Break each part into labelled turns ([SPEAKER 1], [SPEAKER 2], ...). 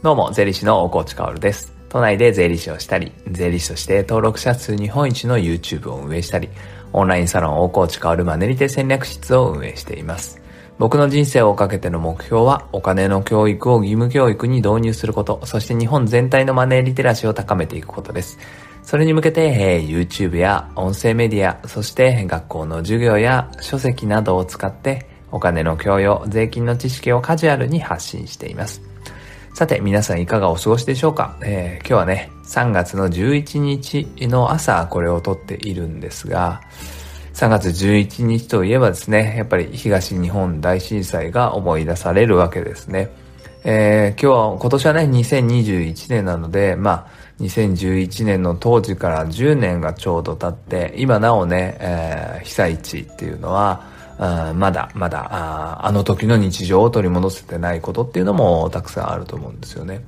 [SPEAKER 1] どうも、税理士の大河内薫です。都内で税理士をしたり、税理士として登録者数日本一の YouTube を運営したり、オンラインサロン大河内薫マネリテ戦略室を運営しています。僕の人生をかけての目標は、お金の教育を義務教育に導入すること、そして日本全体のマネーリテラシーを高めていくことです。それに向けて、えー、YouTube や音声メディア、そして学校の授業や書籍などを使って、お金の教養、税金の知識をカジュアルに発信しています。さて、皆さんいかがお過ごしでしょうか、えー、今日はね、3月の11日の朝これを撮っているんですが、3月11日といえばですね、やっぱり東日本大震災が思い出されるわけですね。えー、今日は、今年はね、2021年なので、まあ、2011年の当時から10年がちょうど経って、今なおね、えー、被災地っていうのは、あまだまだああの時の日常を取り戻せてないことっていうのもたくさんあると思うんですよね。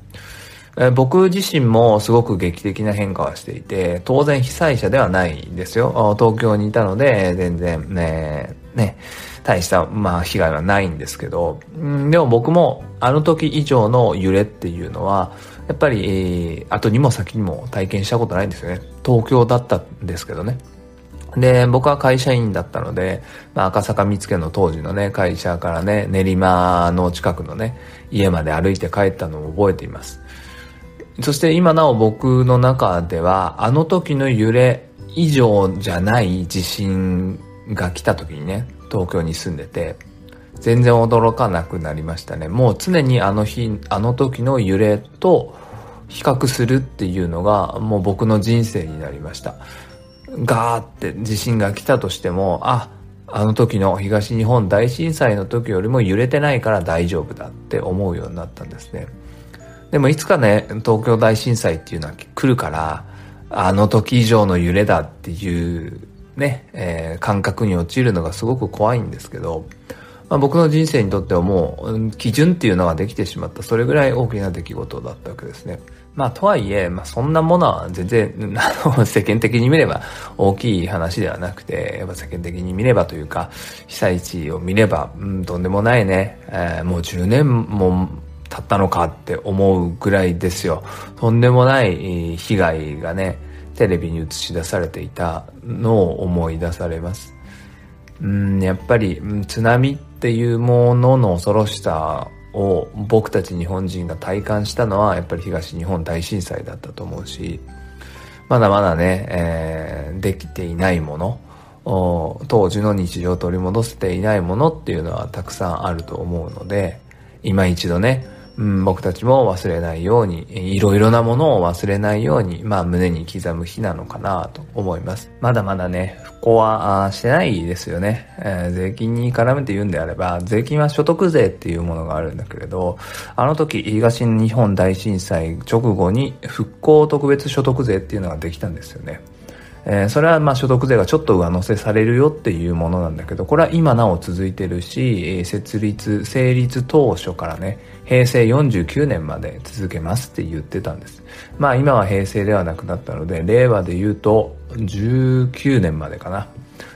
[SPEAKER 1] え僕自身もすごく劇的な変化はしていて、当然被災者ではないんですよ。東京にいたので、全然ね、ね、大した、まあ、被害はないんですけど、んでも僕もあの時以上の揺れっていうのは、やっぱり、後にも先にも体験したことないんですよね。東京だったんですけどね。で、僕は会社員だったので、まあ、赤坂見附の当時のね、会社からね、練馬の近くのね、家まで歩いて帰ったのを覚えています。そして今なお僕の中では、あの時の揺れ以上じゃない地震が来た時にね、東京に住んでて、全然驚かなくなりましたね。もう常にあの日、あの時の揺れと比較するっていうのがもう僕の人生になりました。ガーって地震が来たとしても、あ、あの時の東日本大震災の時よりも揺れてないから大丈夫だって思うようになったんですね。でもいつかね、東京大震災っていうのは来るから、あの時以上の揺れだっていうね、えー、感覚に陥るのがすごく怖いんですけど、まあ、僕の人生にとってはもう基準っていうのができてしまった。それぐらい大きな出来事だったわけですね。まあ、とはいえ、まあ、そんなものは全然、あの、世間的に見れば大きい話ではなくて、やっぱ世間的に見ればというか、被災地を見れば、うん、とんでもないね、えー、もう10年も経ったのかって思うぐらいですよ。とんでもない被害がね、テレビに映し出されていたのを思い出されます。うん、やっぱり、津波ってっていうものの恐ろしさを僕たち日本人が体感したのはやっぱり東日本大震災だったと思うし、まだまだね、えー、できていないもの、当時の日常を取り戻せていないものっていうのはたくさんあると思うので、今一度ね、うん、僕たちも忘れないように、いろいろなものを忘れないように、まあ胸に刻む日なのかなと思います。まだまだね、復興はしてないですよね、えー、税金に絡めて言うんであれば、税金は所得税っていうものがあるんだけれど、あの時、東日本大震災直後に復興特別所得税っていうのができたんですよね。えー、それはまあ所得税がちょっと上乗せされるよっていうものなんだけど、これは今なお続いてるし、え設立、成立当初からね、平成49年まで続けますって言ってたんです。まあ今は平成ではなくなったので、令和で言うと19年までかな。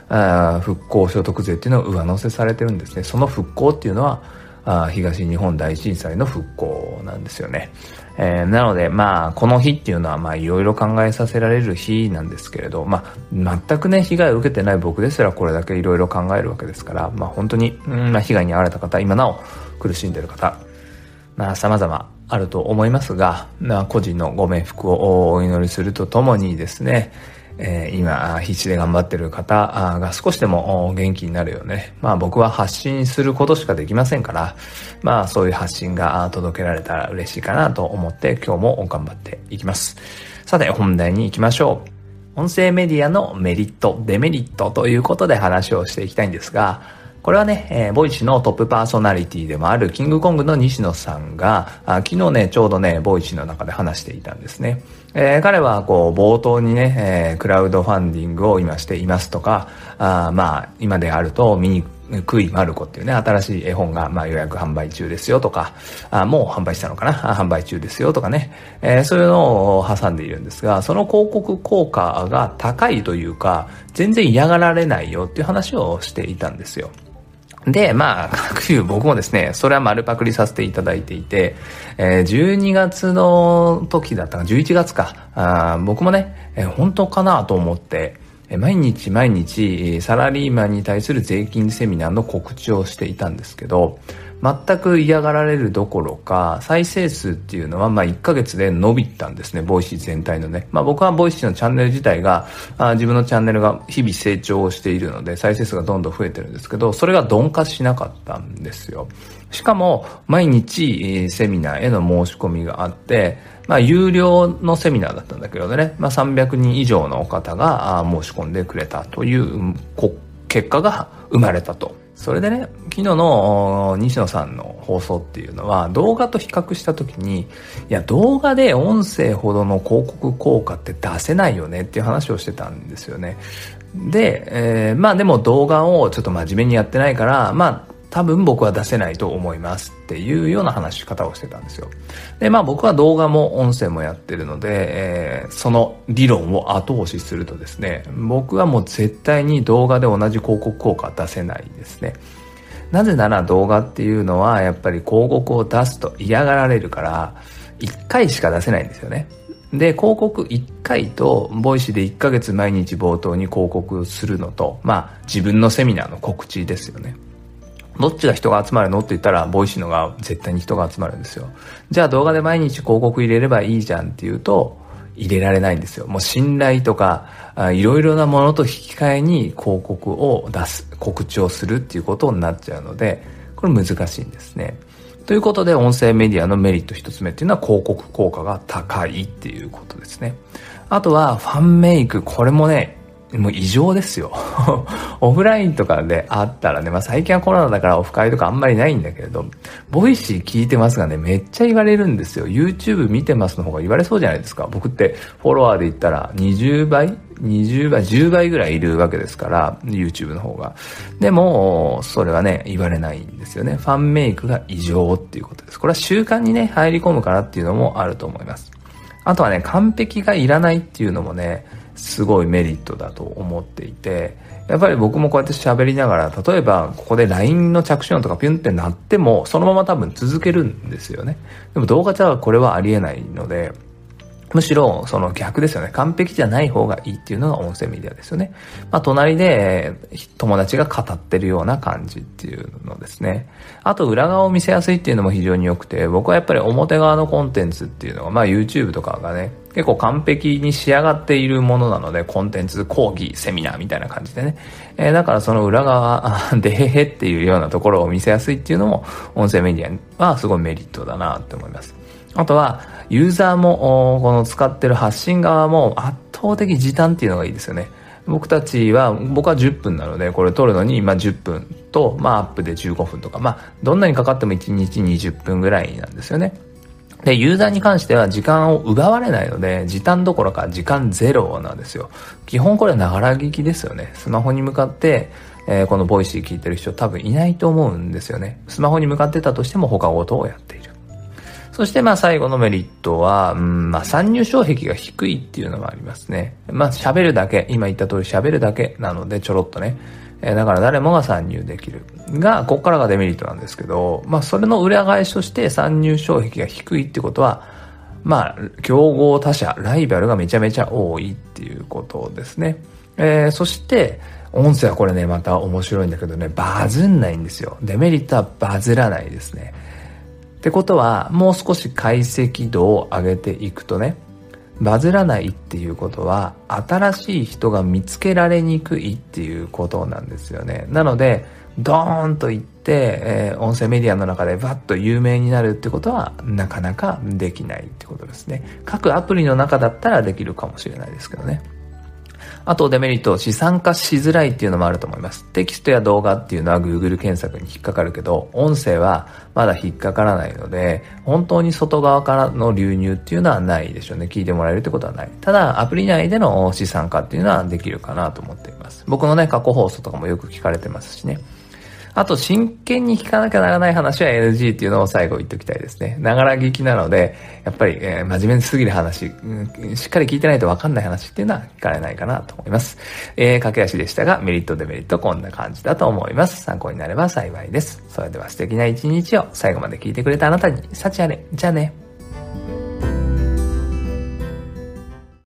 [SPEAKER 1] あ復興所得税っていうのを上乗せされてるんですね。その復興っていうのは、あ東日本大震災の復興なんですよね。えー、なので、まあ、この日っていうのは、まあ、いろいろ考えさせられる日なんですけれど、まあ、全くね、被害を受けてない僕ですらこれだけいろいろ考えるわけですから、まあ、本当に、うん、ま、被害に遭われた方、今なお苦しんでる方、まあ、様々あると思いますが、まあ、個人のご冥福をお祈りするとともにですね、えー、今、必死で頑張ってる方が少しでも元気になるよね。まあ僕は発信することしかできませんから、まあそういう発信が届けられたら嬉しいかなと思って今日も頑張っていきます。さて本題に行きましょう。音声メディアのメリット、デメリットということで話をしていきたいんですが、これはね、えー、ボイチのトップパーソナリティでもあるキングコングの西野さんが、あ昨日ね、ちょうどね、ボイチの中で話していたんですね。えー、彼はこう、冒頭にね、えー、クラウドファンディングを今していますとか、あまあ、今であると、ミニクイマルコっていうね、新しい絵本が、まあ、予約販売中ですよとか、あもう販売したのかな販売中ですよとかね、えー、そういうのを挟んでいるんですが、その広告効果が高いというか、全然嫌がられないよっていう話をしていたんですよ。で、まあ、各種僕もですね、それは丸パクリさせていただいていて、えー、12月の時だったか、11月か、あ僕もね、えー、本当かなと思って、毎日毎日サラリーマンに対する税金セミナーの告知をしていたんですけど、全く嫌がられるどころか、再生数っていうのは、まあ1ヶ月で伸びたんですね、 Voicy 全体のね。まあ僕は Voicy のチャンネル自体が、あ自分のチャンネルが日々成長しているので、再生数がどんどん増えてるんですけど、それが鈍化しなかったんですよ。しかも、毎日セミナーへの申し込みがあって、まあ、有料のセミナーだったんだけどね、まあ、300人以上の方が申し込んでくれたという結果が生まれたと。それでね、昨日の西野さんの放送っていうのは動画と比較した時に、いや動画で音声ほどの広告効果って出せないよねっていう話をしてたんですよね。で、えー、まあでも動画をちょっと真面目にやってないから、まあ多分僕は出せないと思いますっていうような話し方をしてたんですよ。で、まあ僕は動画も音声もやってるので、えー、その理論を後押しするとですね、僕はもう絶対に動画で同じ広告効果出せないですね。なぜなら動画っていうのはやっぱり広告を出すと嫌がられるから、1回しか出せないんですよね。で、広告1回と、 Voicy で1ヶ月毎日冒頭に広告するのと、まあ自分のセミナーの告知ですよね。どっちが人が集まるの？って言ったら、 Voicy のが絶対に人が集まるんですよ。じゃあ動画で毎日広告入れればいいじゃんっていうと、入れられないんですよ。もう信頼とか、いろいろなものと引き換えに広告を出す、告知をするっていうことになっちゃうので、これ難しいんですね。ということで、音声メディアのメリット一つ目っていうのは広告効果が高いっていうことですね。あとは、ファンメイク。これもね、もう異常ですよ。オフラインとかであったらね、まあ最近はコロナだからオフ会とかあんまりないんだけれど、 Voicy 聞いてますがね、めっちゃ言われるんですよ。YouTube 見てますの方が言われそうじゃないですか。僕ってフォロワーで言ったら20倍 ?20 倍 ?10 倍ぐらいいるわけですから、YouTube の方が。でも、それはね、言われないんですよね。ファンメイクが異常っていうことです。これは習慣にね、入り込むからっていうのもあると思います。あとはね、完璧がいらないっていうのもね、すごいメリットだと思っていて、やっぱり僕もこうやって喋りながら、例えばここで LINE の着信音とかピュンって鳴っても、そのまま多分続けるんですよね。でも動画じゃこれはありえないので、むしろ、その逆ですよね。完璧じゃない方がいいっていうのが音声メディアですよね。まあ、隣で友達が語ってるような感じっていうのですね。あと、裏側を見せやすいっていうのも非常に良くて、僕はやっぱり表側のコンテンツっていうのが、まあ、YouTube とかがね、結構完璧に仕上がっているものなので、コンテンツ、講義、セミナーみたいな感じでね。えー、だからその裏側、でへへっていうようなところを見せやすいっていうのも、音声メディアはすごいメリットだなって思います。あとは、ユーザーも、この使ってる発信側も圧倒的時短っていうのがいいですよね。僕たちは、僕は10分なので、これ撮るのに、まあ10分と、まあアップで15分とか、まあどんなにかかっても1日20分ぐらいなんですよね。で、ユーザーに関しては時間を奪われないので、時短どころか時間ゼロなんですよ。基本これながら聞きですよね。スマホに向かって、えー、この Voicy 聞いてる人多分いないと思うんですよね。スマホに向かってたとしても他事をやっている。そしてまあ最後のメリットは、うん、まあ参入障壁が低いっていうのがありますね。まあ喋るだけ、今言った通り喋るだけなのでちょろっとね。えー、だから誰もが参入できる。が、ここからがデメリットなんですけど、まあそれの裏返しとして参入障壁が低いってことは、まあ、競合他社、ライバルがめちゃめちゃ多いっていうことですね。えー、そして、音声はこれね、また面白いんだけどね、バズんないんですよ。デメリットはバズらないですね。ってことは、もう少し解析度を上げていくとね、バズらないっていうことは、新しい人が見つけられにくいっていうことなんですよね。なので、ドーンと言って、えー、音声メディアの中でバッと有名になるってことは、なかなかできないってことですね。各アプリの中だったらできるかもしれないですけどね。あとデメリット、資産化しづらいっていうのもあると思います。テキストや動画っていうのは Google 検索に引っかかるけど、音声はまだ引っかからないので、本当に外側からの流入っていうのはないでしょうね。聞いてもらえるってことはない。ただ、アプリ内での資産化っていうのはできるかなと思っています。僕のね、過去放送とかもよく聞かれてますしね。あと、真剣に聞かなきゃならない話は NG っていうのを最後言っておきたいですね。ながら聞きなので、やっぱり、えー、真面目すぎる話、うん、しっかり聞いてないとわかんない話っていうのは聞かれないかなと思います。えー、駆け足でしたが、メリット、デメリット、こんな感じだと思います。参考になれば幸いです。それでは素敵な一日を最後まで聞いてくれたあなたに、幸あれ。じゃあね。